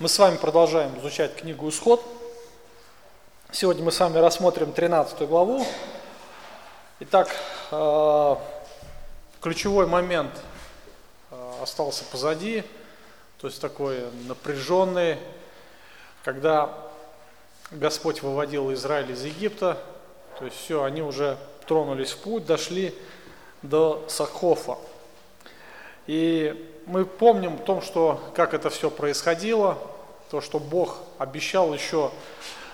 Мы с вами продолжаем изучать книгу «Исход». Сегодня мы с вами рассмотрим 13 главу. Итак, э, ключевой момент э, остался позади, то есть такой напряженный, когда Господь выводил Израиль из Египта, то есть все, они уже тронулись в путь, дошли до Сахофа. И мы помним о том, что, как это все происходило, то, что Бог обещал еще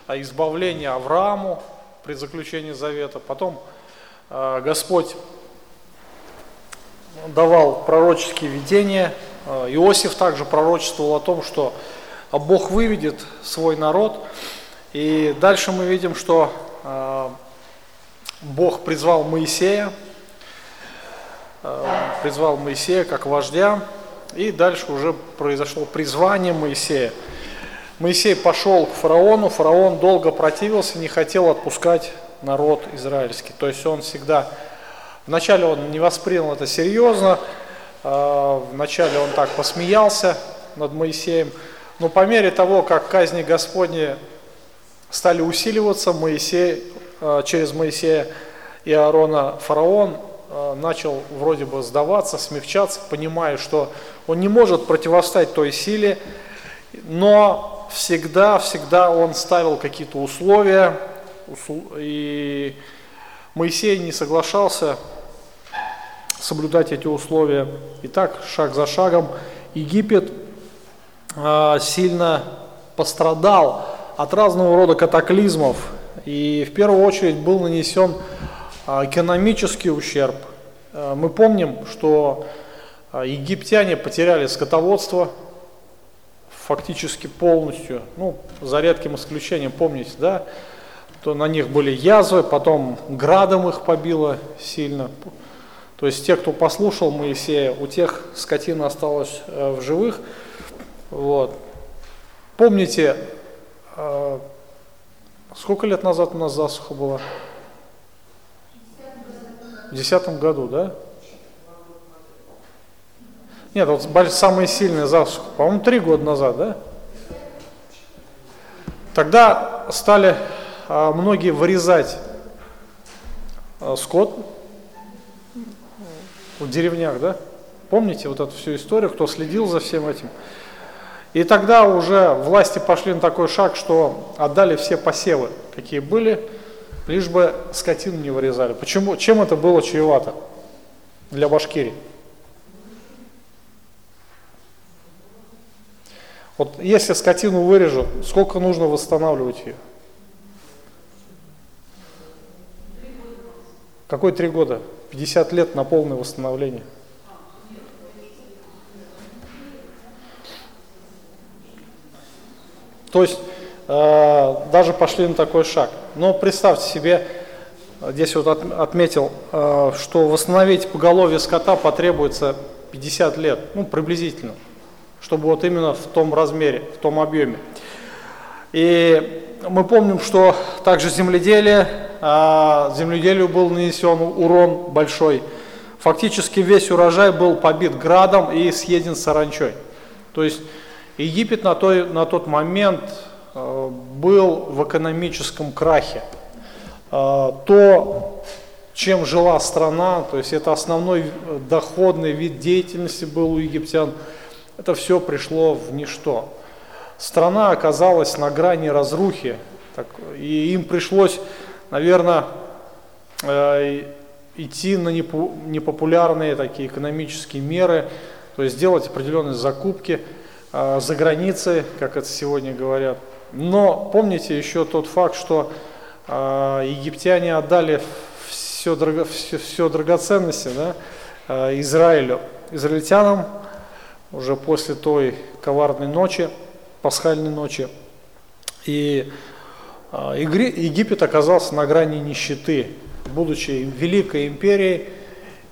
избавление Аврааму при заключении завета. Потом э, Господь давал пророческие видения. Э, Иосиф также пророчествовал о том, что Бог выведет свой народ. И дальше мы видим, что Бог призвал Моисея, призвал Моисея как вождя, и дальше уже произошло призвание Моисея. Моисей пошел к фараону, фараон долго противился, не хотел отпускать народ израильский. То есть он всегда, вначале он не воспринял это серьезно, а, вначале он так посмеялся над Моисеем, но по мере того, как казни Господни стали усиливаться, Моисей, а, через Моисея и Аарона фараон начал вроде бы сдаваться, смягчаться, понимая, что он не может противостоять той силе, но всегда, всегда он ставил какие-то условия, и Моисей не соглашался соблюдать эти условия. И так, шаг за шагом, Египет а, сильно пострадал от разного рода катаклизмов. И в первую очередь был нанесен экономический ущерб. А, мы помним, что а, египтяне потеряли скотоводство фактически полностью, ну, за редким исключением, помните, да, то на них были язвы, потом градом их побило сильно. То есть те, кто послушал Моисея, у тех скотина осталась э, в живых. Вот. Помните, сколько лет назад у нас засуха была? В десятом году, да? Нет, вот самые сильные засуха, по-моему, три года назад, да? Тогда стали а, многие вырезать а, скот в деревнях, да? Помните вот эту всю историю, кто следил за всем этим? И тогда уже власти пошли на такой шаг, что отдали все посевы, какие были, лишь бы скотину не вырезали. Почему? Чем это было чревато для Башкирии? Вот если скотину вырежу, сколько нужно восстанавливать ее? Какой три года? 50 лет на полное восстановление. То есть э, даже пошли на такой шаг. Но представьте себе, здесь вот от, отметил, э, что восстановить поголовье скота потребуется 50 лет, ну приблизительно чтобы вот именно в том размере, в том объеме. И мы помним, что также земледелие, а, земледелию был нанесен урон большой. Фактически весь урожай был побит градом и съеден саранчой. То есть Египет на, той, на тот момент был в экономическом крахе. А, то, чем жила страна, то есть это основной доходный вид деятельности был у египтян – это все пришло в ничто. Страна оказалась на грани разрухи, так, и им пришлось, наверное, э, идти на непопулярные такие экономические меры, то есть делать определенные закупки э, за границей, как это сегодня говорят. Но помните еще тот факт, что э, египтяне отдали все, драго, все, все драгоценности да, э, Израилю, израильтянам, уже после той коварной ночи, пасхальной ночи. И а, Египет оказался на грани нищеты. Будучи великой империей,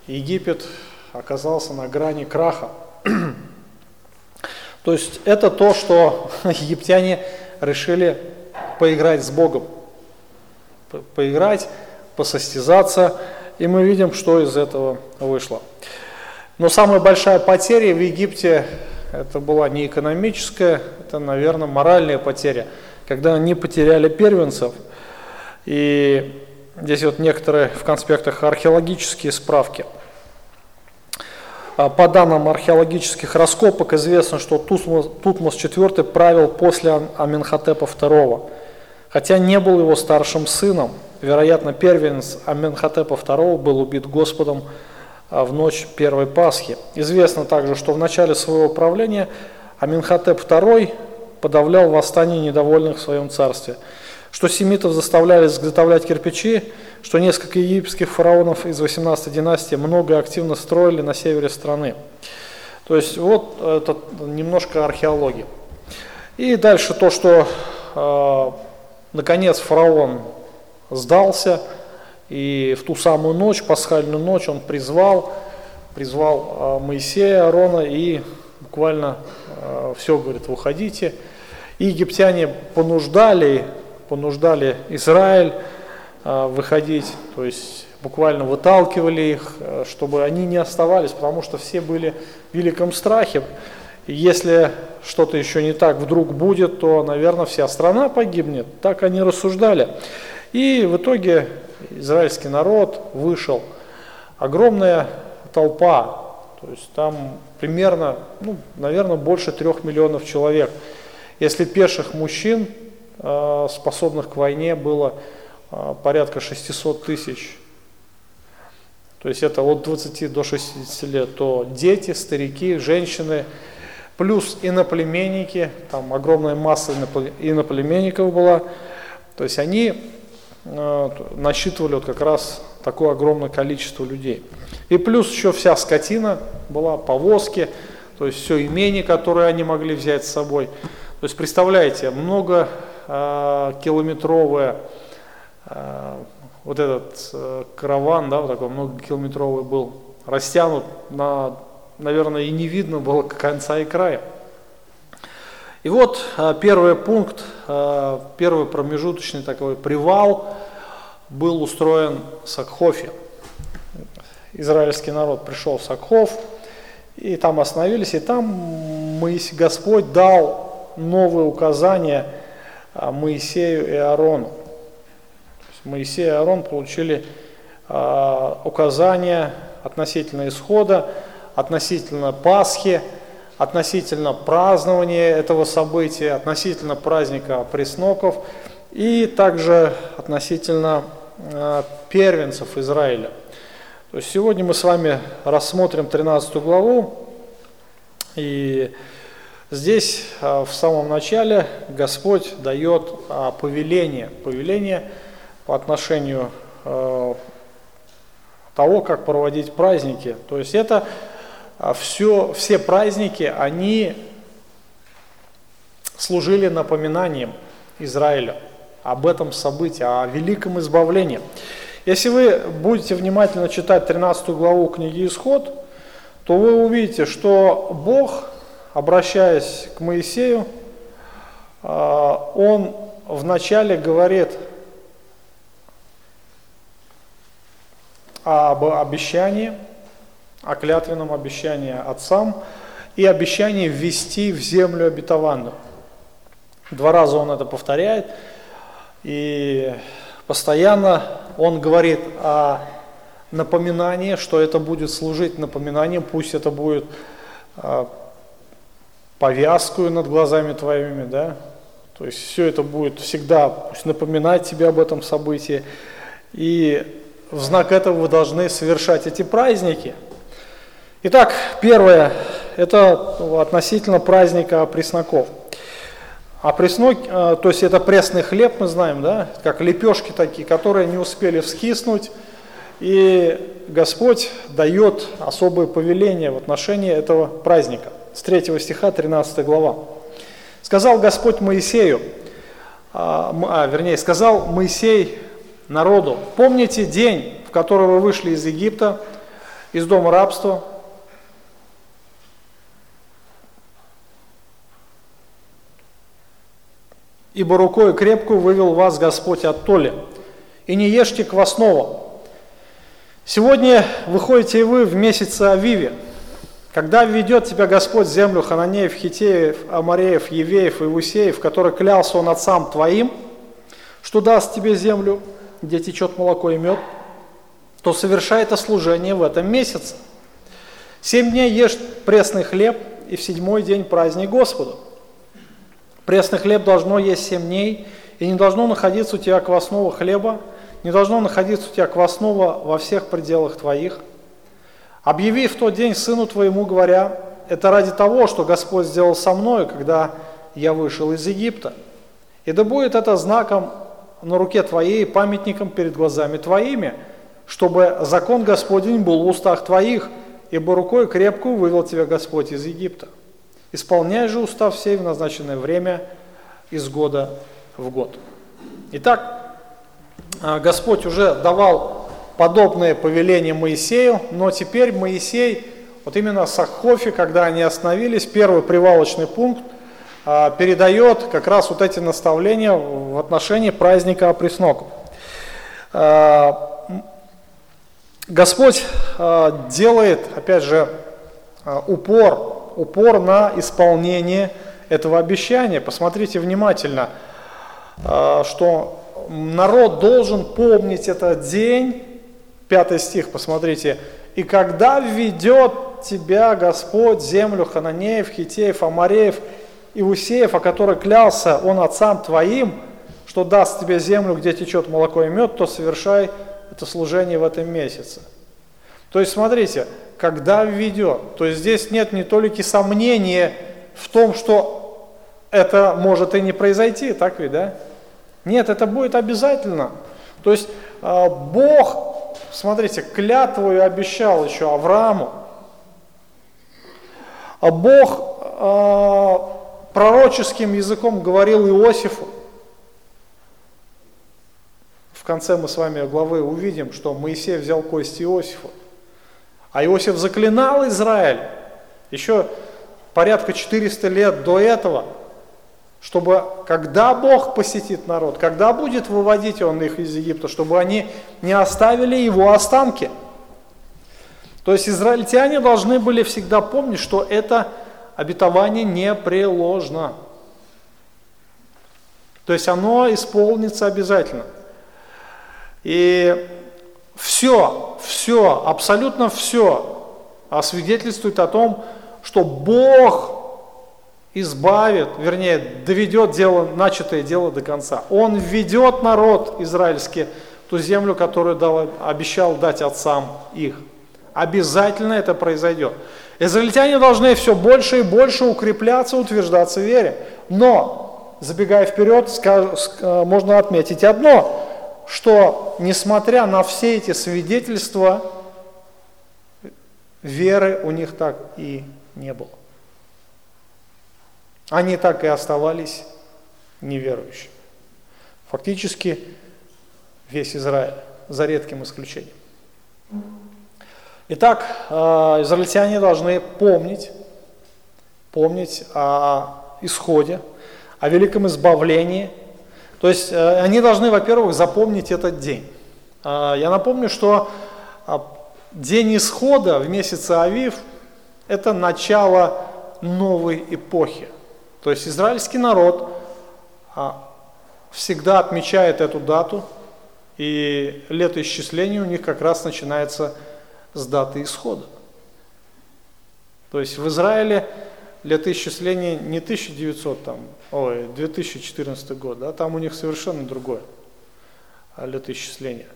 Египет оказался на грани краха. То есть это то, что египтяне решили поиграть с Богом. Поиграть, посостязаться. И мы видим, что из этого вышло. Но самая большая потеря в Египте, это была не экономическая, это, наверное, моральная потеря, когда они потеряли первенцев. И здесь вот некоторые в конспектах археологические справки. А, по данным археологических раскопок известно, что Тутмос IV правил после Аменхотепа II, хотя не был его старшим сыном. Вероятно, первенец Аменхотепа II был убит Господом а, в ночь первой Пасхи. Известно также, что в начале своего правления Аминхотеп II подавлял восстание недовольных в своем царстве, что семитов заставляли изготовлять кирпичи, что несколько египетских фараонов из 18 династии много активно строили на севере страны. То есть вот это немножко археологии. И дальше то, что э, наконец фараон сдался – и в ту самую ночь, пасхальную ночь, он призвал, призвал а, Моисея, Аарона и буквально а, все, говорит, выходите. И египтяне понуждали, понуждали Израиль выходить, то есть буквально выталкивали их, чтобы они не оставались, потому что все были в великом страхе. Если что-то еще не так вдруг будет, то, наверное, вся страна погибнет. Так они рассуждали. И в итоге израильский народ вышел, огромная толпа, то есть там примерно, ну, наверное, больше трех миллионов человек. Если пеших мужчин, э, способных к войне, было э, порядка 600 тысяч, то есть это от 20 до 60 лет, то дети, старики, женщины, плюс иноплеменники, там огромная масса иноплеменников была, то есть они Э, насчитывали вот как раз такое огромное количество людей. И плюс еще вся скотина была, повозки, то есть все имение, которое они могли взять с собой. То есть представляете, много э, километровое э, вот этот э, караван, да, вот такой многокилометровый был, растянут на, наверное, и не видно было конца и края. И вот э, первый пункт, э, первый промежуточный такой привал был устроен в Сакхофе. Израильский народ пришел в Сакхоф, и там остановились, и там Моисей, Господь дал новые указания Моисею и Аарону. Моисей и Аарон получили указания относительно исхода, относительно Пасхи – относительно празднования этого события, относительно праздника пресноков и также относительно э, первенцев Израиля. То есть сегодня мы с вами рассмотрим 13 главу, и здесь э, в самом начале Господь дает повеление, повеление по отношению того, как проводить праздники. То есть это а все, все праздники, они служили напоминанием Израиля об этом событии, о великом избавлении. Если вы будете внимательно читать 13 главу книги Исход, то вы увидите, что Бог, обращаясь к Моисею, а, он вначале говорит об обещании – о клятвенном обещании отцам и обещании ввести в землю обетованную. Два раза он это повторяет, и постоянно он говорит о напоминании, что это будет служить напоминанием, пусть это будет а, повязкою над глазами твоими, да, то есть все это будет всегда пусть напоминать тебе об этом событии, и в знак этого вы должны совершать эти праздники – Итак, первое, это относительно праздника пресноков. А преснок, э, то есть это пресный хлеб, мы знаем, да, как лепешки такие, которые не успели вскиснуть, и Господь дает особое повеление в отношении этого праздника. С 3 стиха 13 глава. Сказал Господь Моисею, а, а, вернее, сказал Моисей народу, помните день, в который вы вышли из Египта, из дома рабства, ибо рукой крепкую вывел вас Господь от толи. И не ешьте квасного. Сегодня выходите и вы в месяц Авиве. Когда введет тебя Господь в землю Хананеев, Хитеев, Амареев, Евеев и Иусеев, который клялся он отцам твоим, что даст тебе землю, где течет молоко и мед, то совершай это служение в этом месяце. Семь дней ешь пресный хлеб, и в седьмой день праздник Господу. Пресный хлеб должно есть семь дней, и не должно находиться у тебя квасного хлеба, не должно находиться у тебя квасного во всех пределах твоих. Объяви в тот день сыну твоему, говоря, это ради того, что Господь сделал со мною, когда я вышел из Египта. И да будет это знаком на руке твоей, памятником перед глазами твоими, чтобы закон Господень был в устах твоих, ибо рукой крепкую вывел тебя Господь из Египта. Исполняй же устав сей в назначенное время из года в год. Итак, а, Господь уже давал подобные повеления Моисею, но теперь Моисей, вот именно с Ахофи, когда они остановились, первый привалочный пункт, передает как раз вот эти наставления в отношении праздника пресноков. А, Господь делает, опять же, упор, упор на исполнение этого обещания. Посмотрите внимательно, что народ должен помнить этот день, пятый стих, посмотрите, «И когда введет тебя Господь землю Хананеев, Хитеев, Амареев, Иусеев, о которой клялся Он отцам твоим, что даст тебе землю, где течет молоко и мед, то совершай это служение в этом месяце». То есть, смотрите, когда введет, то есть здесь нет ни толики сомнения в том, что это может и не произойти, так ведь, да? Нет, это будет обязательно. То есть а, Бог, смотрите, клятву обещал еще Аврааму. А Бог а, пророческим языком говорил Иосифу. В конце мы с вами главы увидим, что Моисей взял кости Иосифа. А Иосиф заклинал Израиль еще порядка 400 лет до этого – чтобы когда Бог посетит народ, когда будет выводить Он их из Египта, чтобы они не оставили его останки. То есть израильтяне должны были всегда помнить, что это обетование непреложно. То есть оно исполнится обязательно. И все, все, абсолютно все освидетельствует о том, что Бог избавит, вернее, доведет дело, начатое дело до конца. Он введет народ израильский в ту землю, которую дал, обещал дать отцам их. Обязательно это произойдет. Израильтяне должны все больше и больше укрепляться, утверждаться в вере. Но, забегая вперед, можно отметить одно, что несмотря на все эти свидетельства, веры у них так и не было. Они так и оставались неверующими. Фактически весь Израиль, за редким исключением. Итак, э, израильтяне должны помнить, помнить о исходе, о великом избавлении. То есть э, они должны, во-первых, запомнить этот день. Э, я напомню, что день исхода в месяце Авив – это начало новой эпохи. То есть израильский народ всегда отмечает эту дату, и летоисчисление у них как раз начинается с даты исхода. То есть в Израиле летоисчисление не 1900, там, ой, 2014 год, да, там у них совершенно другое летоисчисление.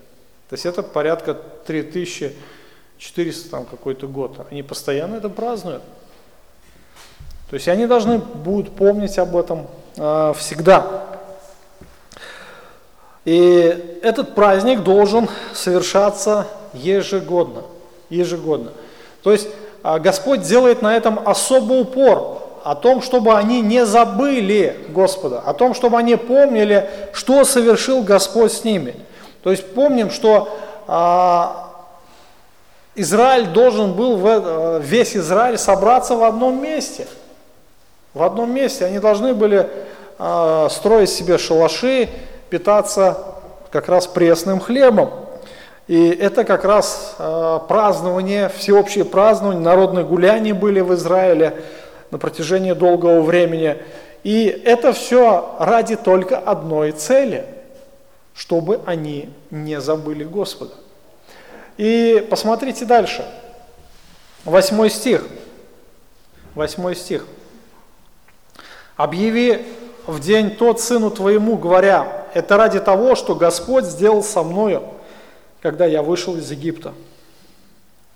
То есть это порядка 3400 там какой-то год. Они постоянно это празднуют. То есть они должны будут помнить об этом э, всегда. И этот праздник должен совершаться ежегодно. Ежегодно. То есть э, Господь делает на этом особый упор, о том, чтобы они не забыли Господа, о том, чтобы они помнили, что совершил Господь с ними. То есть помним, что э, Израиль должен был, э, весь Израиль собраться в одном месте – в одном месте они должны были э, строить себе шалаши, питаться как раз пресным хлебом. И это как раз э, празднование, всеобщее празднование, народные гуляния были в Израиле на протяжении долгого времени. И это все ради только одной цели, чтобы они не забыли Господа. И посмотрите дальше. Восьмой стих. Восьмой стих. «Объяви в день тот сыну твоему, говоря, это ради того, что Господь сделал со мною, когда я вышел из Египта».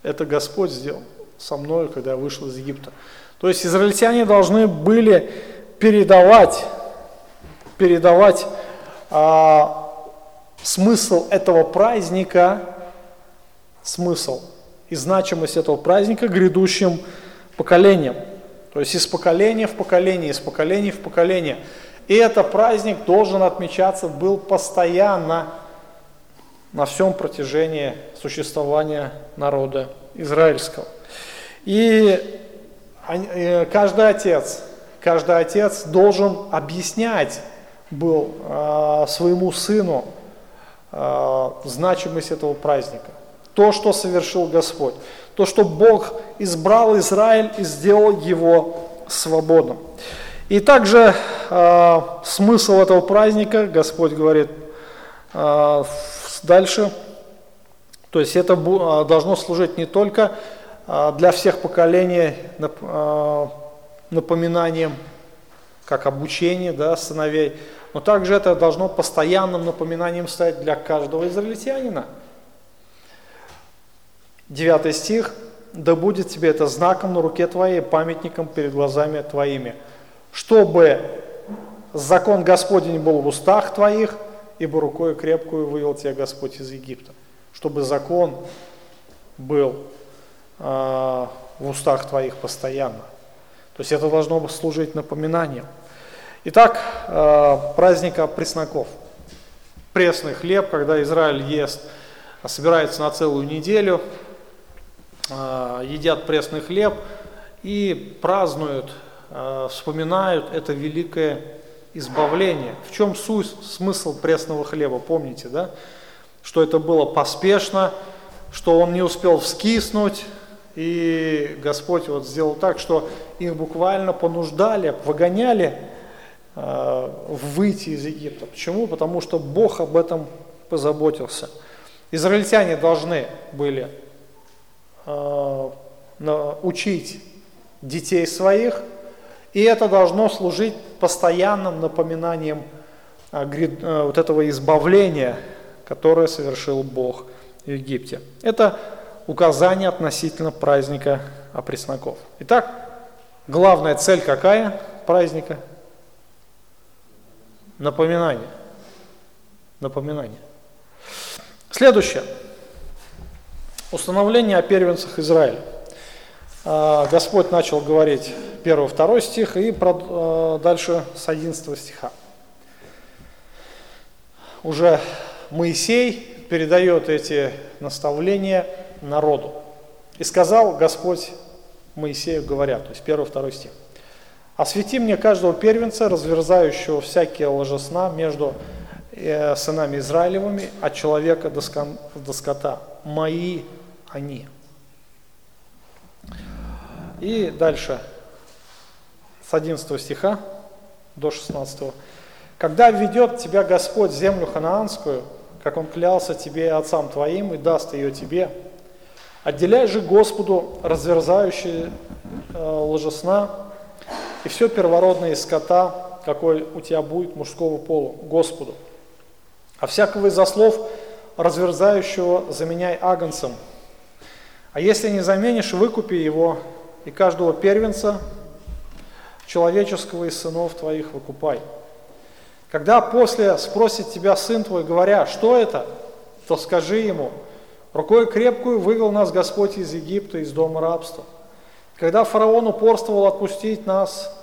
Это Господь сделал со мною, когда я вышел из Египта. То есть израильтяне должны были передавать, передавать а, смысл этого праздника, смысл и значимость этого праздника грядущим поколениям. То есть из поколения в поколение, из поколения в поколение. И этот праздник должен отмечаться был постоянно на всем протяжении существования народа израильского. И э, каждый отец, каждый отец должен объяснять был э, своему сыну э, значимость этого праздника, то, что совершил Господь, то, что Бог избрал Израиль и сделал его свободным. И также э, смысл этого праздника, Господь говорит дальше, то есть это должно служить не только для всех поколений напоминанием как обучение да, сыновей, но также это должно постоянным напоминанием стать для каждого израильтянина. Девятый стих. «Да будет тебе это знаком на руке твоей, памятником перед глазами твоими, чтобы закон Господень был в устах твоих, ибо рукой крепкую вывел тебя Господь из Египта». Чтобы закон был э, в устах твоих постоянно. То есть это должно служить напоминанием. Итак, э, праздника пресноков. Пресный хлеб, когда Израиль ест, собирается на целую неделю, э, едят пресный хлеб и празднуют, э, вспоминают это великое избавление. В чем суть, смысл пресного хлеба, помните, да? Что это было поспешно, что он не успел вскиснуть, и Господь вот сделал так, что их буквально понуждали, выгоняли э, выйти из Египта. Почему? Потому что Бог об этом позаботился. Израильтяне должны были э, учить детей своих, и это должно служить постоянным напоминанием э, вот этого избавления, которое совершил Бог в Египте. Это указания относительно праздника опресноков. Итак, главная цель какая праздника? Напоминание. Напоминание. Следующее. Установление о первенцах Израиля. А, Господь начал говорить 1-2 стих и а, дальше с 11 стиха. Уже Моисей передает эти наставления народу. И сказал Господь Моисею, говоря, то есть первый, второй стих. «Освети мне каждого первенца, разверзающего всякие ложесна между э, сынами Израилевыми, от человека до скота. Мои они». И дальше, с 11 стиха до 16. «Когда введет тебя Господь в землю ханаанскую, как Он клялся тебе и отцам твоим, и даст ее тебе, Отделяй же Господу разверзающие э, ложесна и все первородное из скота, какой у тебя будет мужского пола, Господу. А всякого из ослов разверзающего заменяй агнцем. А если не заменишь, выкупи его, и каждого первенца человеческого из сынов твоих выкупай. Когда после спросит тебя сын твой, говоря, что это, то скажи ему – Рукой крепкую вывел нас Господь из Египта, из дома рабства. Когда фараон упорствовал отпустить нас,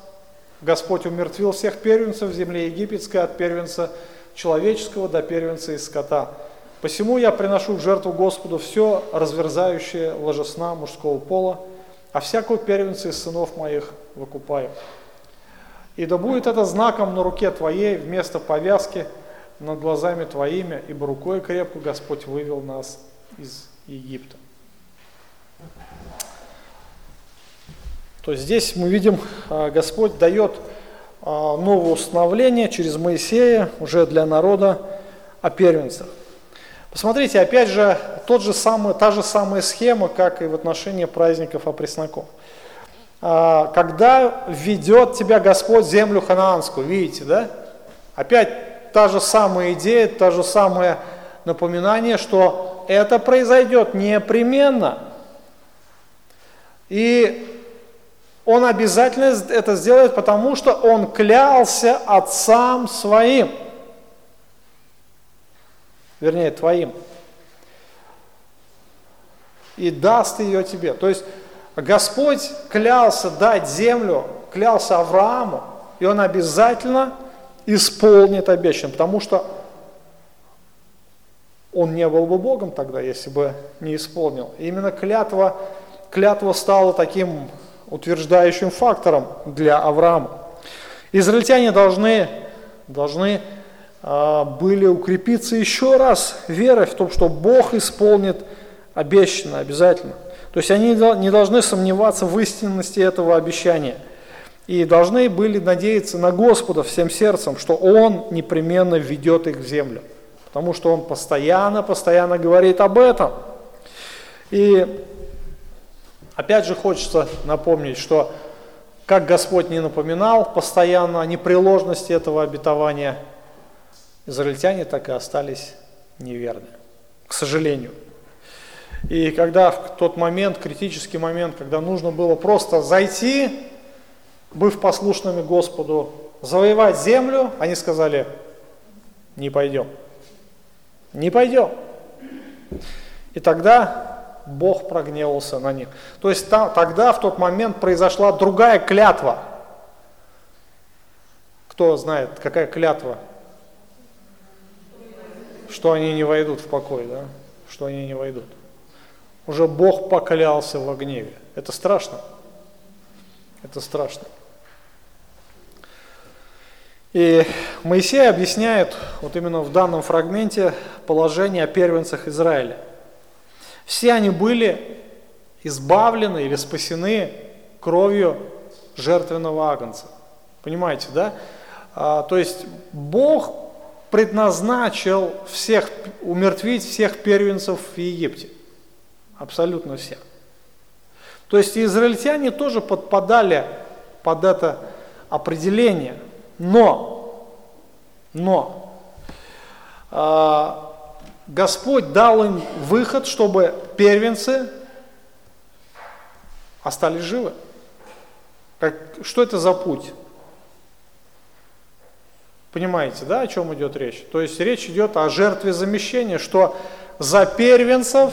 Господь умертвил всех первенцев в земле египетской, от первенца человеческого до первенца из скота. Посему я приношу в жертву Господу все разверзающее ложесна мужского пола, а всякого первенца из сынов моих выкупаю. И да будет это знаком на руке твоей вместо повязки над глазами твоими, ибо рукой крепко Господь вывел нас из Египта. То есть здесь мы видим, а, Господь дает а, новое установление через Моисея уже для народа о первенцах. Посмотрите, опять же, тот же самый, та же самая схема, как и в отношении праздников опресноков. А, когда ведет тебя Господь в землю ханаанскую, видите, да? Опять та же самая идея, та же самое напоминание, что это произойдет непременно. И он обязательно это сделает, потому что он клялся отцам своим. Вернее, твоим. И даст ее тебе. То есть Господь клялся дать землю, клялся Аврааму, и он обязательно исполнит обещанное, потому что он не был бы Богом тогда, если бы не исполнил. И именно клятва, клятва стала таким утверждающим фактором для Авраама. Израильтяне должны, должны были укрепиться еще раз верой в том, что Бог исполнит обещанное обязательно. То есть они не должны сомневаться в истинности этого обещания. И должны были надеяться на Господа всем сердцем, что Он непременно ведет их в землю. Потому что Он постоянно, постоянно говорит об этом. И Опять же хочется напомнить, что как Господь не напоминал постоянно о непреложности этого обетования, израильтяне так и остались неверны, к сожалению. И когда в тот момент, критический момент, когда нужно было просто зайти, быв послушными Господу, завоевать землю, они сказали, не пойдем, не пойдем. И тогда Бог прогневался на них. То есть там, тогда, в тот момент, произошла другая клятва. Кто знает, какая клятва? Что они не войдут в покой, да? Что они не войдут. Уже Бог поклялся во гневе. Это страшно. Это страшно. И Моисей объясняет вот именно в данном фрагменте положение о первенцах Израиля – все они были избавлены или спасены кровью жертвенного агнца. Понимаете, да? А, то есть Бог предназначил всех, умертвить всех первенцев в Египте. Абсолютно всех. То есть израильтяне тоже подпадали под это определение. Но, но, а, Господь дал им выход, чтобы первенцы остались живы. Как, что это за путь? Понимаете, да, о чем идет речь? То есть речь идет о жертве замещения, что за первенцев,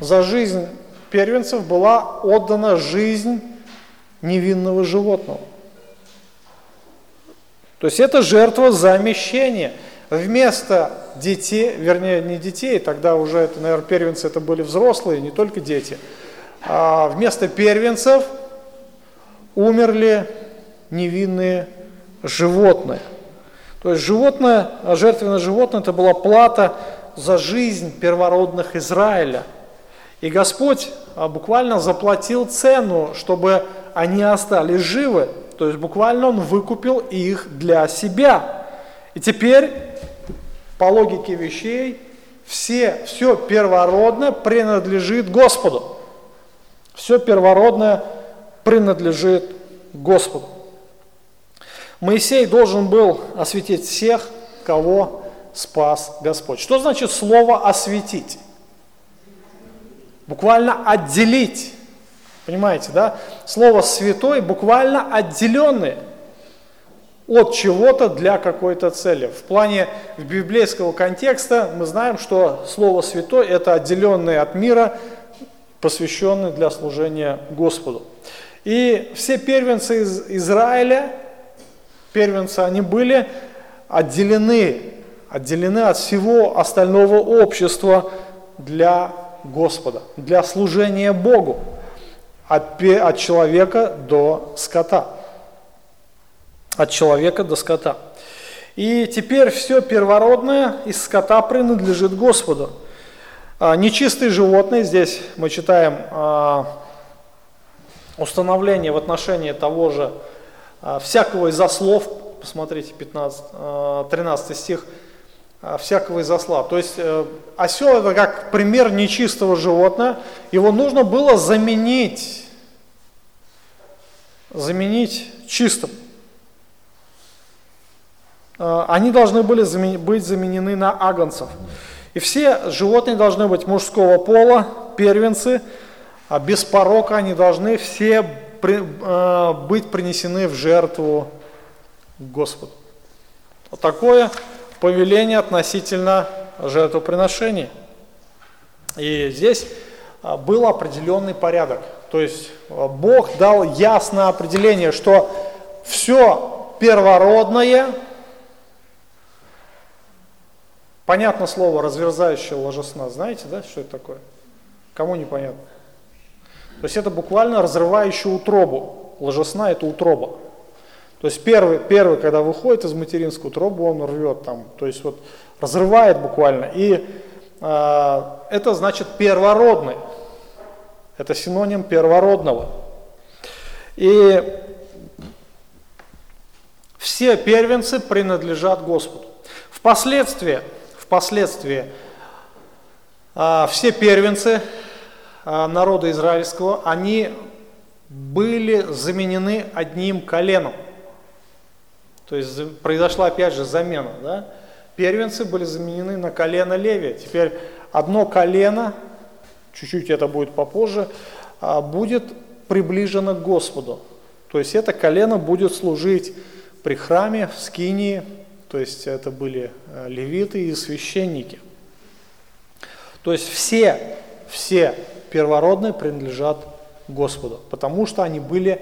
за жизнь первенцев была отдана жизнь невинного животного. То есть это жертва замещения – вместо детей, вернее не детей, тогда уже это, наверное, первенцы это были взрослые, не только дети, а вместо первенцев умерли невинные животные. То есть животное, жертвенное животное это была плата за жизнь первородных Израиля. И Господь а, буквально заплатил цену, чтобы они остались живы. То есть буквально Он выкупил их для себя. И теперь, по логике вещей, все, все первородное принадлежит Господу. Все первородное принадлежит Господу. Моисей должен был осветить всех, кого спас Господь. Что значит слово «осветить»? Буквально отделить. Понимаете, да? Слово «святой» буквально отделенный от чего-то для какой-то цели. В плане библейского контекста мы знаем, что Слово Святой – это отделенное от мира, посвященный для служения Господу. И все первенцы из Израиля, первенцы, они были отделены, отделены от всего остального общества для Господа, для служения Богу, от, от человека до скота от человека до скота. И теперь все первородное из скота принадлежит Господу. А, нечистые животные, здесь мы читаем а, установление в отношении того же всякого из ослов, посмотрите 15, 13 стих, всякого из осла. То есть э, осел это как пример нечистого животного, его нужно было заменить, заменить чистым. Они должны были быть заменены на агнцев. И все животные должны быть мужского пола, первенцы, а без порока они должны все при, э, быть принесены в жертву Господу. Вот такое повеление относительно жертвоприношений. И здесь а, был определенный порядок. То есть а, Бог дал ясное определение, что все первородное Понятно слово разверзающее ложесна. Знаете, да, что это такое? Кому непонятно? То есть это буквально разрывающая утробу. Ложесна – это утроба. То есть первый, первый, когда выходит из материнской утробы, он рвет там, то есть вот разрывает буквально. И э, это значит первородный. Это синоним первородного. И все первенцы принадлежат Господу. Впоследствии Впоследствии а, все первенцы народа израильского, они были заменены одним коленом. То есть произошла опять же замена. Да? Первенцы были заменены на колено Левия. Теперь одно колено, чуть-чуть это будет попозже, а, будет приближено к Господу. То есть это колено будет служить при храме, в скинии, то есть это были э, левиты и священники. То есть все, все первородные принадлежат Господу, потому что они были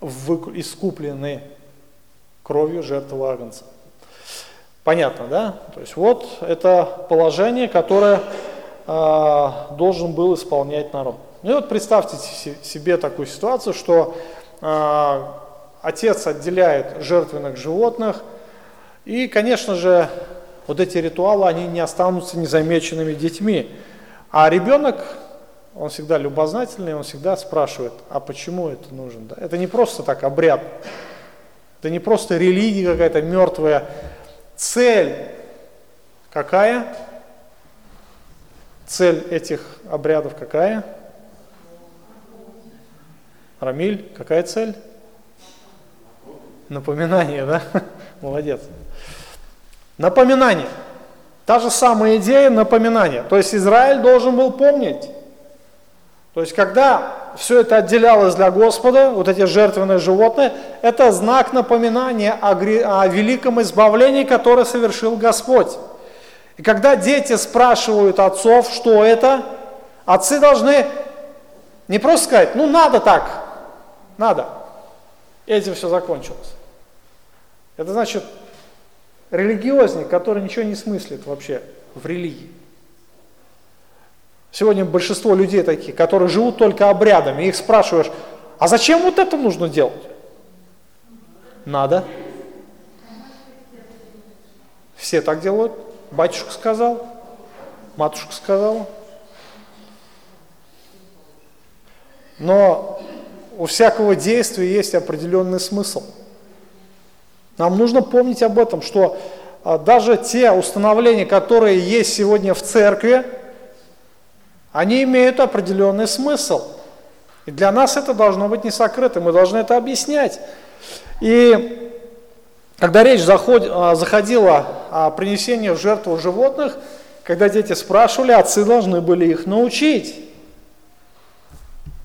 искуплены кровью жертвы Агнца. Понятно, да? То есть вот это положение, которое э, должен был исполнять народ. Ну и вот представьте себе такую ситуацию, что э, отец отделяет жертвенных животных – и, конечно же, вот эти ритуалы, они не останутся незамеченными детьми. А ребенок, он всегда любознательный, он всегда спрашивает, а почему это нужно? Да? Это не просто так обряд, это не просто религия какая-то мертвая. Цель какая? Цель этих обрядов какая? Рамиль, какая цель? Напоминание, да? Молодец. Напоминание. Та же самая идея напоминания. То есть Израиль должен был помнить. То есть когда все это отделялось для Господа, вот эти жертвенные животные, это знак напоминания о, о великом избавлении, которое совершил Господь. И когда дети спрашивают отцов, что это, отцы должны не просто сказать, ну надо так, надо. И этим все закончилось. Это значит, религиозник, который ничего не смыслит вообще в религии. Сегодня большинство людей такие, которые живут только обрядами, их спрашиваешь, а зачем вот это нужно делать? Надо. Все так делают. Батюшка сказал, матушка сказала. Но у всякого действия есть определенный смысл – нам нужно помнить об этом, что а, даже те установления, которые есть сегодня в церкви, они имеют определенный смысл. И для нас это должно быть не сокрыто, мы должны это объяснять. И когда речь заход, а, заходила о принесении в жертву животных, когда дети спрашивали, отцы должны были их научить.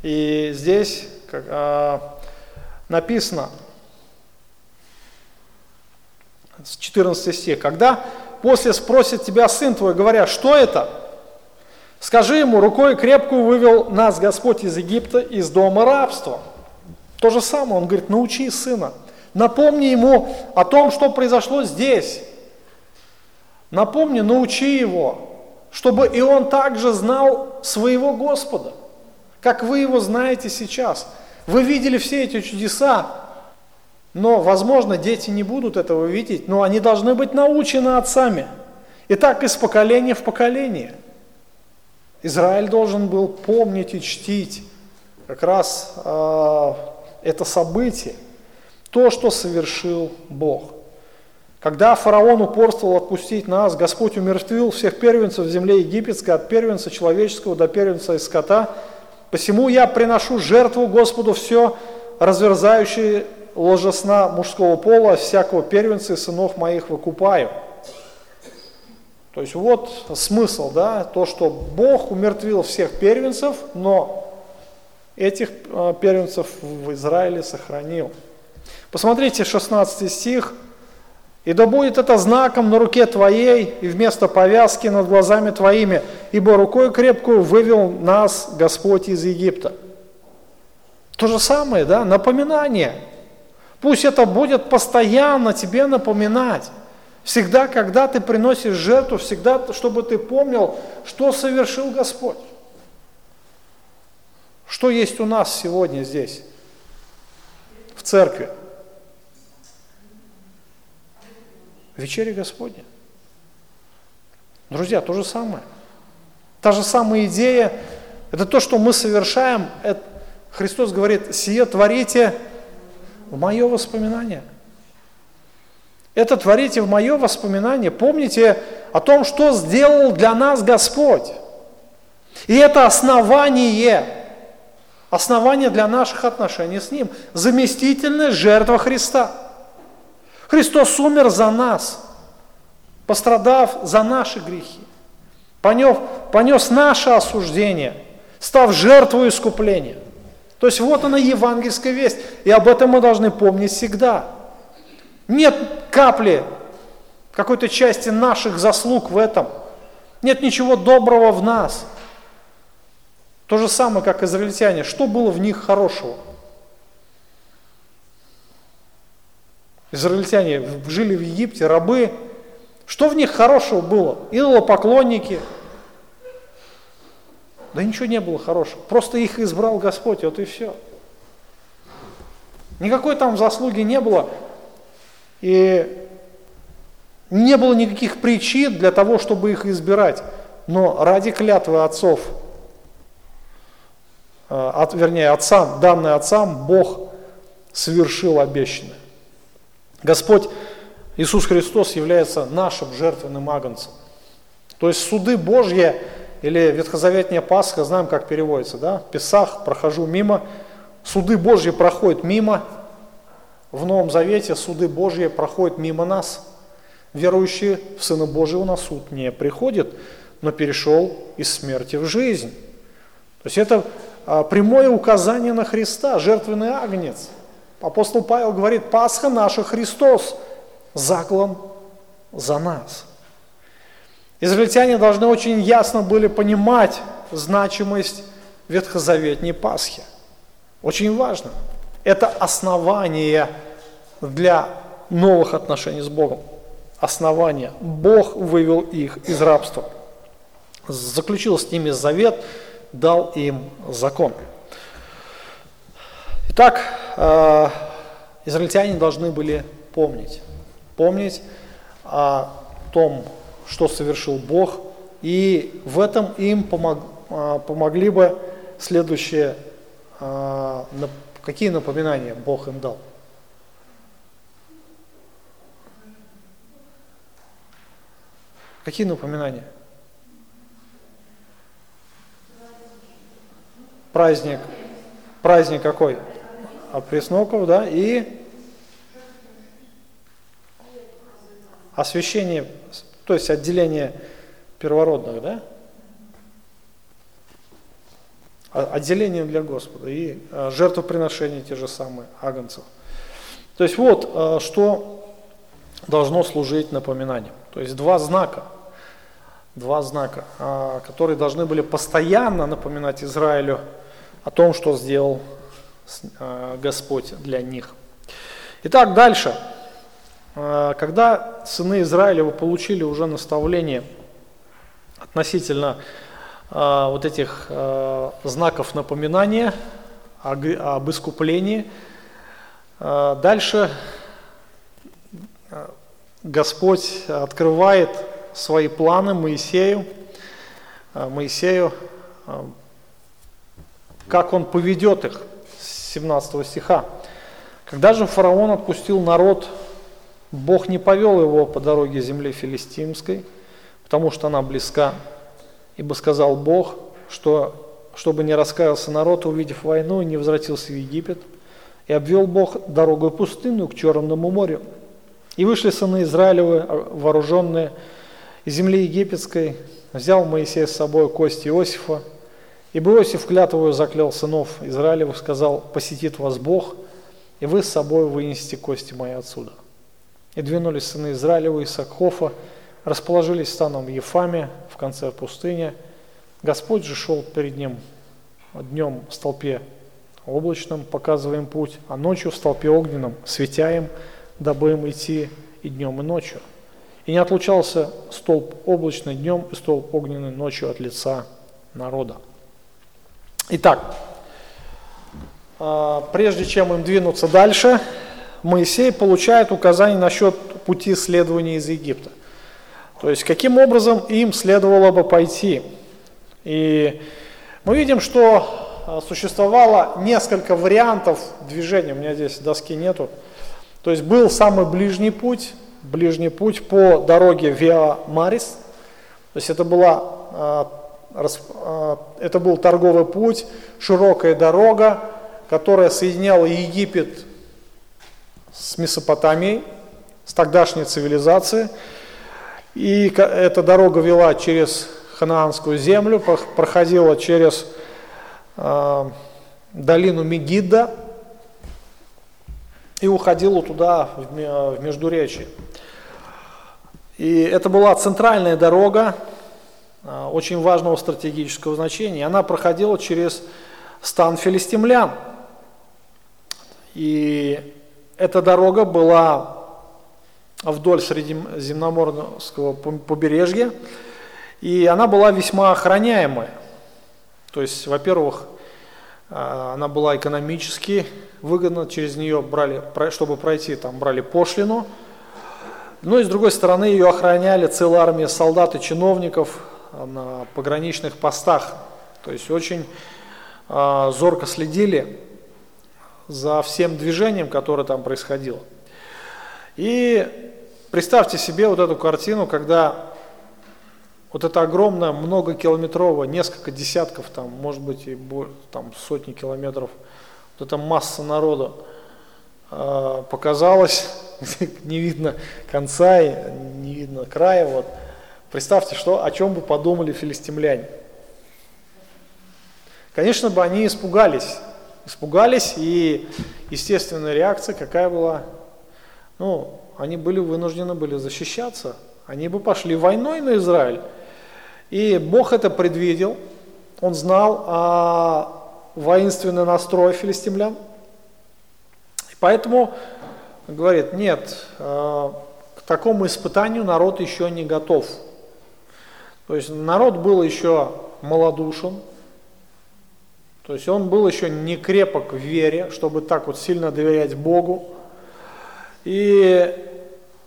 И здесь как, а, написано, 14 стих. Когда после спросит тебя сын твой, говоря, что это? Скажи ему, рукой крепкую вывел нас Господь из Египта, из дома рабства. То же самое, он говорит, научи сына. Напомни ему о том, что произошло здесь. Напомни, научи его, чтобы и он также знал своего Господа, как вы его знаете сейчас. Вы видели все эти чудеса, но, возможно, дети не будут этого видеть, но они должны быть научены отцами. И так из поколения в поколение. Израиль должен был помнить и чтить как раз э, это событие, то, что совершил Бог. Когда фараон упорствовал отпустить нас, Господь умертвил всех первенцев в земле египетской, от первенца человеческого до первенца из скота. Посему я приношу жертву Господу все разверзающее ложесна мужского пола, всякого первенца и сынов моих выкупаю. То есть вот смысл, да, то, что Бог умертвил всех первенцев, но этих э, первенцев в Израиле сохранил. Посмотрите 16 стих. «И да будет это знаком на руке твоей и вместо повязки над глазами твоими, ибо рукой крепкую вывел нас Господь из Египта». То же самое, да, напоминание. Пусть это будет постоянно тебе напоминать. Всегда, когда ты приносишь жертву, всегда, чтобы ты помнил, что совершил Господь. Что есть у нас сегодня здесь, в церкви? Вечеря Господня. Друзья, то же самое. Та же самая идея, это то, что мы совершаем, это, Христос говорит, сие творите в мое воспоминание. Это творите в мое воспоминание. Помните о том, что сделал для нас Господь. И это основание, основание для наших отношений с Ним. Заместительная жертва Христа. Христос умер за нас, пострадав за наши грехи. Понес, понес наше осуждение, став жертвой искупления. То есть вот она евангельская весть, и об этом мы должны помнить всегда. Нет капли какой-то части наших заслуг в этом. Нет ничего доброго в нас. То же самое, как израильтяне. Что было в них хорошего? Израильтяне жили в Египте, рабы. Что в них хорошего было? Идолопоклонники. Да ничего не было хорошего. Просто их избрал Господь, вот и все. Никакой там заслуги не было. И не было никаких причин для того, чтобы их избирать. Но ради клятвы отцов, э, от, вернее, отцам, данной отцам, Бог совершил обещанное. Господь Иисус Христос является нашим жертвенным агнцем. То есть суды Божьи или ветхозаветняя Пасха, знаем, как переводится, да? Песах, прохожу мимо, суды Божьи проходят мимо, в Новом Завете суды Божьи проходят мимо нас. Верующий в Сына Божьего на суд не приходит, но перешел из смерти в жизнь. То есть это а, прямое указание на Христа, жертвенный агнец. Апостол Павел говорит, Пасха наша Христос, заклан за нас. Израильтяне должны очень ясно были понимать значимость ветхозаветней Пасхи. Очень важно. Это основание для новых отношений с Богом. Основание. Бог вывел их из рабства. Заключил с ними завет, дал им закон. Итак, э, израильтяне должны были помнить. Помнить о том, что совершил Бог, и в этом им э, помогли бы следующие, э, какие напоминания Бог им дал. Какие напоминания? Праздник. Праздник какой? А Пресноков, да, и освящение, то есть отделение первородных, да? Отделение для Господа и а, жертвоприношения те же самые, агнцев. То есть вот, а, что должно служить напоминанием. То есть два знака, два знака, а, которые должны были постоянно напоминать Израилю о том, что сделал Господь для них. Итак, дальше. Когда сыны Израилева получили уже наставление относительно вот этих знаков напоминания об искуплении, дальше Господь открывает свои планы Моисею, Моисею, как он поведет их, с 17 стиха. Когда же фараон отпустил народ, Бог не повел его по дороге земли филистимской, потому что она близка, ибо сказал Бог, что чтобы не раскаялся народ, увидев войну, и не возвратился в Египет, и обвел Бог дорогу пустынную к Черному морю. И вышли сыны Израилевы, вооруженные земли египетской, взял Моисей с собой кости Иосифа, Ибо Иосиф клятвою заклял сынов Израилевых, сказал, посетит вас Бог, и вы с собой вынесете кости мои отсюда. И двинулись сыны Израилевы из Сакхофа, расположились станом в Ефаме, в конце пустыни. Господь же шел перед ним днем в столпе облачном, показывая им путь, а ночью в столпе огненном, светя им, дабы им идти и днем, и ночью. И не отлучался столб облачный днем и столб огненный ночью от лица народа. Итак, а, прежде чем им двинуться дальше, Моисей получает указание насчет пути следования из Египта. То есть, каким образом им следовало бы пойти. И мы видим, что а, существовало несколько вариантов движения. У меня здесь доски нету. То есть был самый ближний путь, ближний путь по дороге Виа Марис. То есть это была а, а, это был торговый путь, широкая дорога, которая соединяла Египет с Месопотамией, с тогдашней цивилизацией. И эта дорога вела через Ханаанскую землю, проходила через э, долину Мегидда и уходила туда, в, в Междуречье. И это была центральная дорога, а, очень важного стратегического значения. Она проходила через стан филистимлян. И эта дорога была вдоль Средиземноморского побережья, и она была весьма охраняемая. То есть, во-первых, а, она была экономически выгодна, через нее брали, чтобы пройти, там брали пошлину. Ну и с другой стороны, ее охраняли целая армия солдат и чиновников, на пограничных постах. То есть очень э, зорко следили за всем движением, которое там происходило. И представьте себе вот эту картину, когда вот это огромное, многокилометровое, несколько десятков, там, может быть, и там, сотни километров, вот эта масса народа э, показалась, не видно конца, не видно края, вот, Представьте, что, о чем бы подумали филистимляне. Конечно бы они испугались. Испугались, и естественная реакция какая была? Ну, они были вынуждены были защищаться. Они бы пошли войной на Израиль. И Бог это предвидел. Он знал о воинственный настрой филистимлян. И поэтому говорит, нет, э, к такому испытанию народ еще не готов. То есть народ был еще малодушен, то есть он был еще не крепок в вере, чтобы так вот сильно доверять Богу. И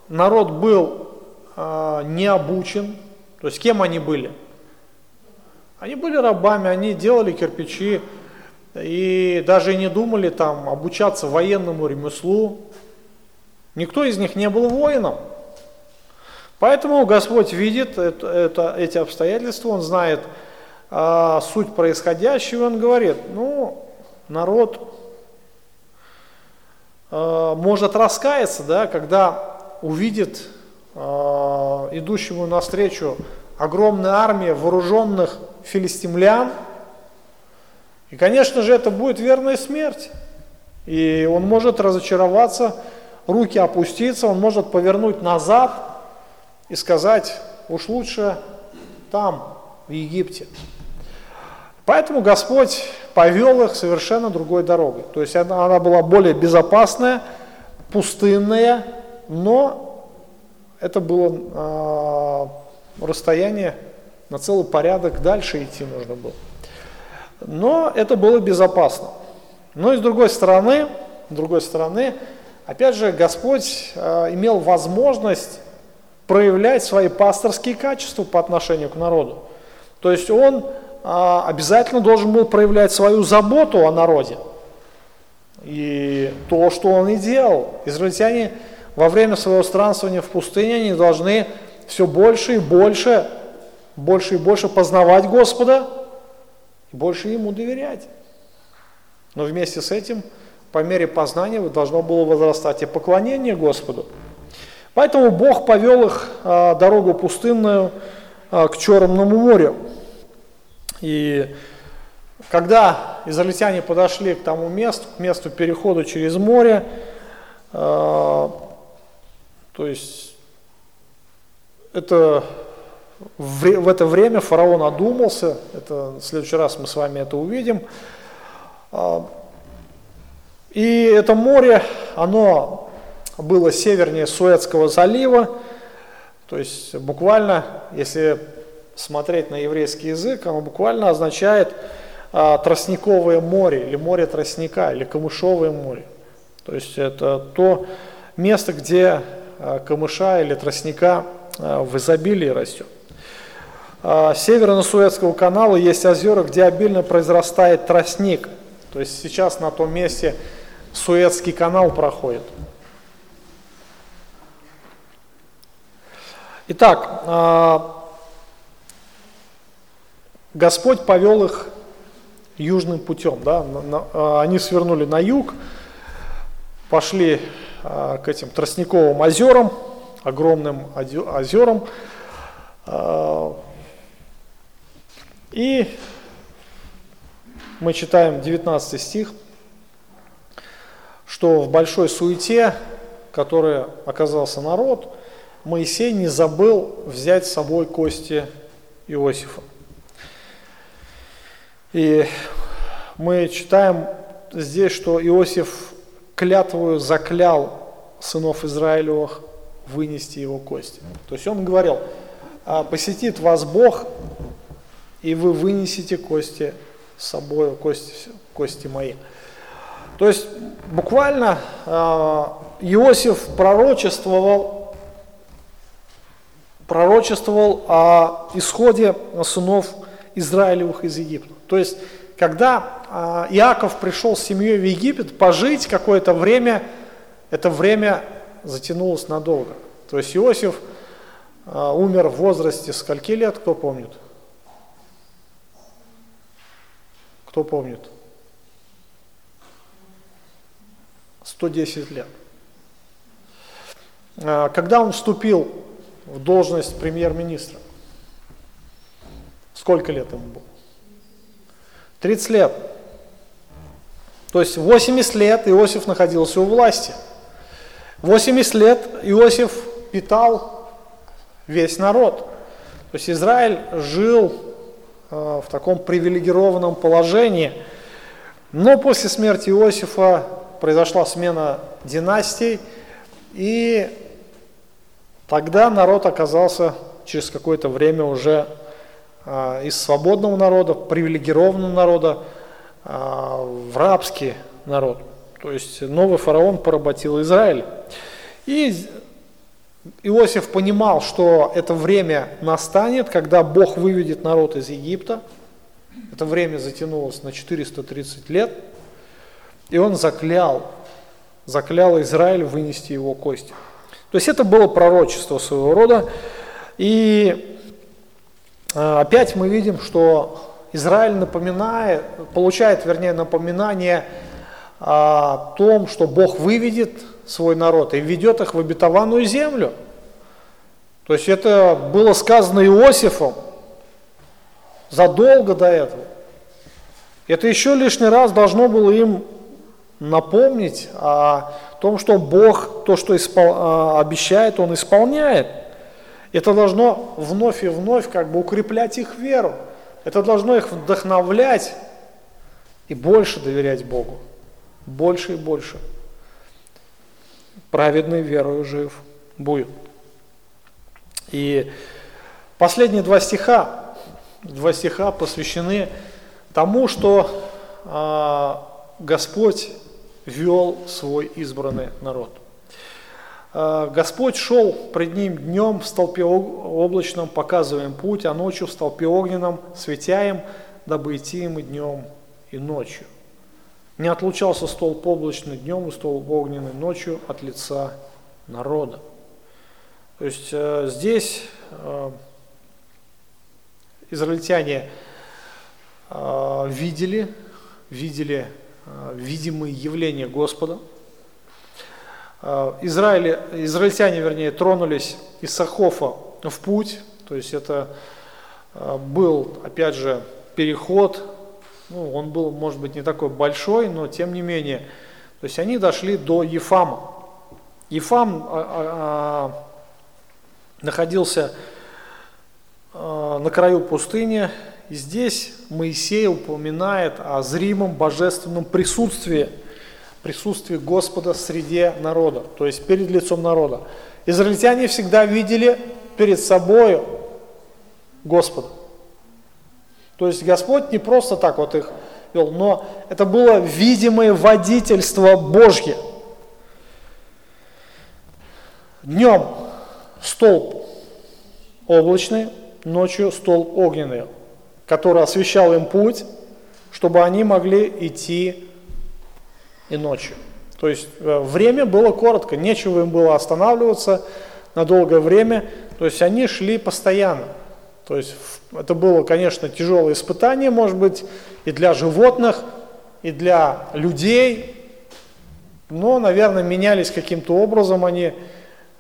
народ был э, не обучен. То есть кем они были? Они были рабами, они делали кирпичи и даже не думали там обучаться военному ремеслу. Никто из них не был воином. Поэтому Господь видит это, это, эти обстоятельства, Он знает а, суть происходящего, Он говорит, ну, народ а, может раскаяться, да, когда увидит а, идущему навстречу огромная армия вооруженных филистимлян, и, конечно же, это будет верная смерть. И он может разочароваться, руки опуститься, он может повернуть назад – и сказать, уж лучше там, в Египте. Поэтому Господь повел их совершенно другой дорогой. То есть она, она была более безопасная, пустынная, но это было э, расстояние на целый порядок дальше идти нужно было. Но это было безопасно. Но и с другой стороны, с другой стороны, опять же, Господь э, имел возможность проявлять свои пасторские качества по отношению к народу. То есть он обязательно должен был проявлять свою заботу о народе. И то, что он и делал. Израильтяне во время своего странствования в пустыне, они должны все больше и больше, больше и больше познавать Господа, больше Ему доверять. Но вместе с этим, по мере познания, должно было возрастать и поклонение Господу. Поэтому Бог повел их а, дорогу пустынную а, к Черному морю. И когда израильтяне подошли к тому месту, к месту перехода через море, а, то есть это в, в это время фараон одумался, это в следующий раз мы с вами это увидим. А, и это море, оно было севернее Суэцкого залива, то есть буквально, если смотреть на еврейский язык, оно буквально означает а, тростниковое море, или море тростника, или камышовое море. То есть это то место, где а, камыша или тростника а, в изобилии растет. А, Северно-Суэцкого канала есть озера, где обильно произрастает тростник. То есть сейчас на том месте Суэцкий канал проходит. Итак, а, Господь повел их южным путем. Да? А, они свернули на юг, пошли к этим тростниковым озерам, огромным озерам, и мы читаем 19 стих, что в большой суете, которой оказался народ, Моисей не забыл взять с собой кости Иосифа. И мы читаем здесь, что Иосиф клятвую заклял сынов Израилевых вынести его кости. То есть он говорил, «А посетит вас Бог и вы вынесете кости с собой, кости, кости мои. То есть буквально э, Иосиф пророчествовал, пророчествовал о исходе сынов Израилевых из Египта. То есть, когда э, Иаков пришел с семьей в Египет пожить какое-то время, это время затянулось надолго. То есть Иосиф э, умер в возрасте скольки лет, кто помнит? Кто помнит? 110 лет. А, когда он вступил в должность премьер-министра? Сколько лет ему было? 30 лет. То есть 80 лет Иосиф находился у власти. 80 лет Иосиф питал весь народ. То есть Израиль жил Э, в таком привилегированном положении. Но после смерти Иосифа произошла смена династий, и тогда народ оказался через какое-то время уже из свободного народа, привилегированного народа э, в рабский народ. То есть новый фараон поработил Израиль. И Иосиф понимал, что это время настанет, когда Бог выведет народ из Египта. Это время затянулось на 430 лет. И он заклял, заклял Израиль вынести его кости. То есть это было пророчество своего рода. И а, опять мы видим, что Израиль напоминает, получает, вернее, напоминание о том, что Бог выведет свой народ и ведет их в обетованную землю. То есть это было сказано Иосифом задолго до этого. Это еще лишний раз должно было им напомнить о том, что Бог то, что испол... А, обещает, Он исполняет. Это должно вновь и вновь как бы укреплять их веру. Это должно их вдохновлять и больше доверять Богу. Больше и больше праведный верою жив будет. И последние два стиха, два стиха посвящены тому, что э, Господь вел свой избранный народ. Э, Господь шел пред ним днем в столпе облачном, показывая им путь, а ночью в столпе огненном, светя им, дабы идти им и днем, и ночью. Не отлучался столб облачный днем и столб огненный ночью от лица народа. То есть э, здесь э, израильтяне э, видели, видели э, видимые явления Господа. Э, Израиль, израильтяне, вернее, тронулись из Сахофа в путь, то есть это э, был, опять же, переход ну, он был, может быть, не такой большой, но тем не менее. То есть они дошли до Ефама. Ефам а, находился на краю пустыни, и здесь Моисей упоминает о зримом божественном присутствии, присутствии Господа среди народа, то есть перед лицом народа. Израильтяне всегда видели перед собой Господа. То есть Господь не просто так вот их вел, но это было видимое водительство Божье. Днем столб облачный, ночью столб огненный, который освещал им путь, чтобы они могли идти и ночью. То есть э, время было коротко, нечего им было останавливаться на долгое время, то есть они шли постоянно. То есть это было, конечно, тяжелое испытание, может быть, и для животных, и для людей, но, наверное, менялись каким-то образом они,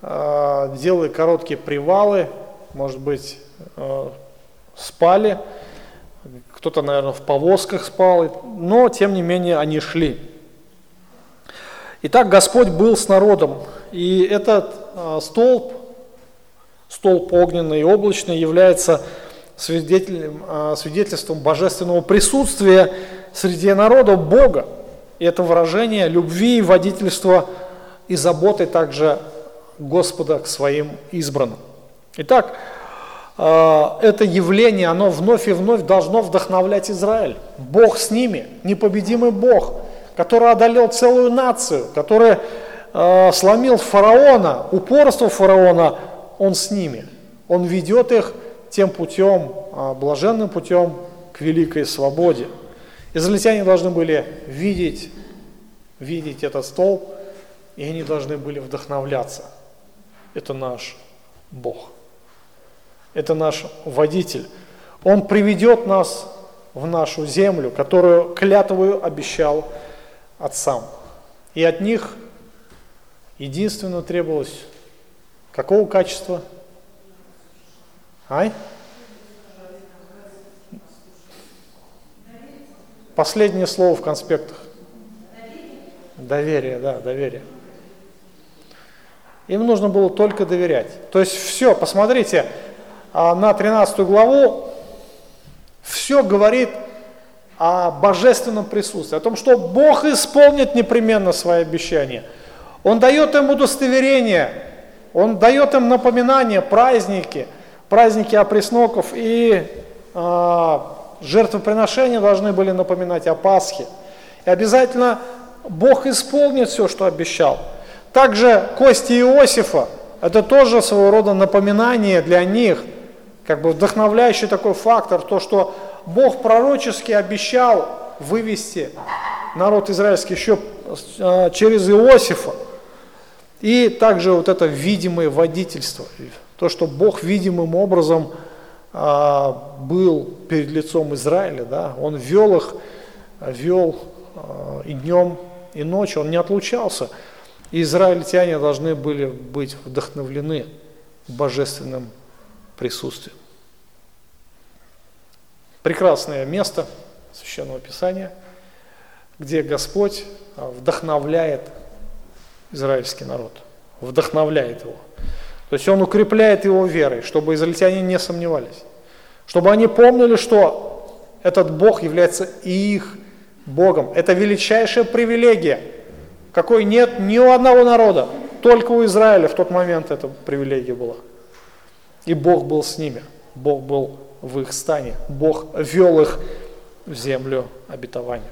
э, делали короткие привалы, может быть, э, спали, кто-то, наверное, в повозках спал, но, тем не менее, они шли. Итак, Господь был с народом, и этот э, столб, столб огненный и облачный является а, свидетельством божественного присутствия среди народа Бога. И это выражение любви, водительства и заботы также Господа к своим избранным. Итак, а, это явление, оно вновь и вновь должно вдохновлять Израиль. Бог с ними, непобедимый Бог, который одолел целую нацию, который а, сломил фараона, упорство фараона, он с ними. Он ведет их тем путем, а, блаженным путем к великой свободе. Израильтяне должны были видеть, видеть этот столб, и они должны были вдохновляться. Это наш Бог. Это наш водитель. Он приведет нас в нашу землю, которую клятвую обещал отцам. И от них единственно требовалось какого качества – Ай? Последнее слово в конспектах. Доверие, да, доверие. Им нужно было только доверять. То есть все, посмотрите, а, на 13 главу все говорит о божественном присутствии, о том, что Бог исполнит непременно свои обещания. Он дает им удостоверение, Он дает им напоминания, праздники – праздники опресноков и э, жертвоприношения должны были напоминать о Пасхе. И обязательно Бог исполнит все, что обещал. Также кости Иосифа, это тоже своего рода напоминание для них, как бы вдохновляющий такой фактор, то, что Бог пророчески обещал вывести народ израильский еще а, через Иосифа. И также вот это видимое водительство, то, что Бог видимым образом а, был перед лицом Израиля, да, Он вел их, вел а, и днем, и ночью, Он не отлучался. И израильтяне должны были быть вдохновлены божественным присутствием. Прекрасное место Священного Писания, где Господь вдохновляет израильский народ, вдохновляет его – то есть он укрепляет его верой, чтобы израильтяне не сомневались. Чтобы они помнили, что этот Бог является и их Богом. Это величайшая привилегия, какой нет ни у одного народа. Только у Израиля в тот момент эта привилегия была. И Бог был с ними. Бог был в их стане. Бог вел их в землю обетования.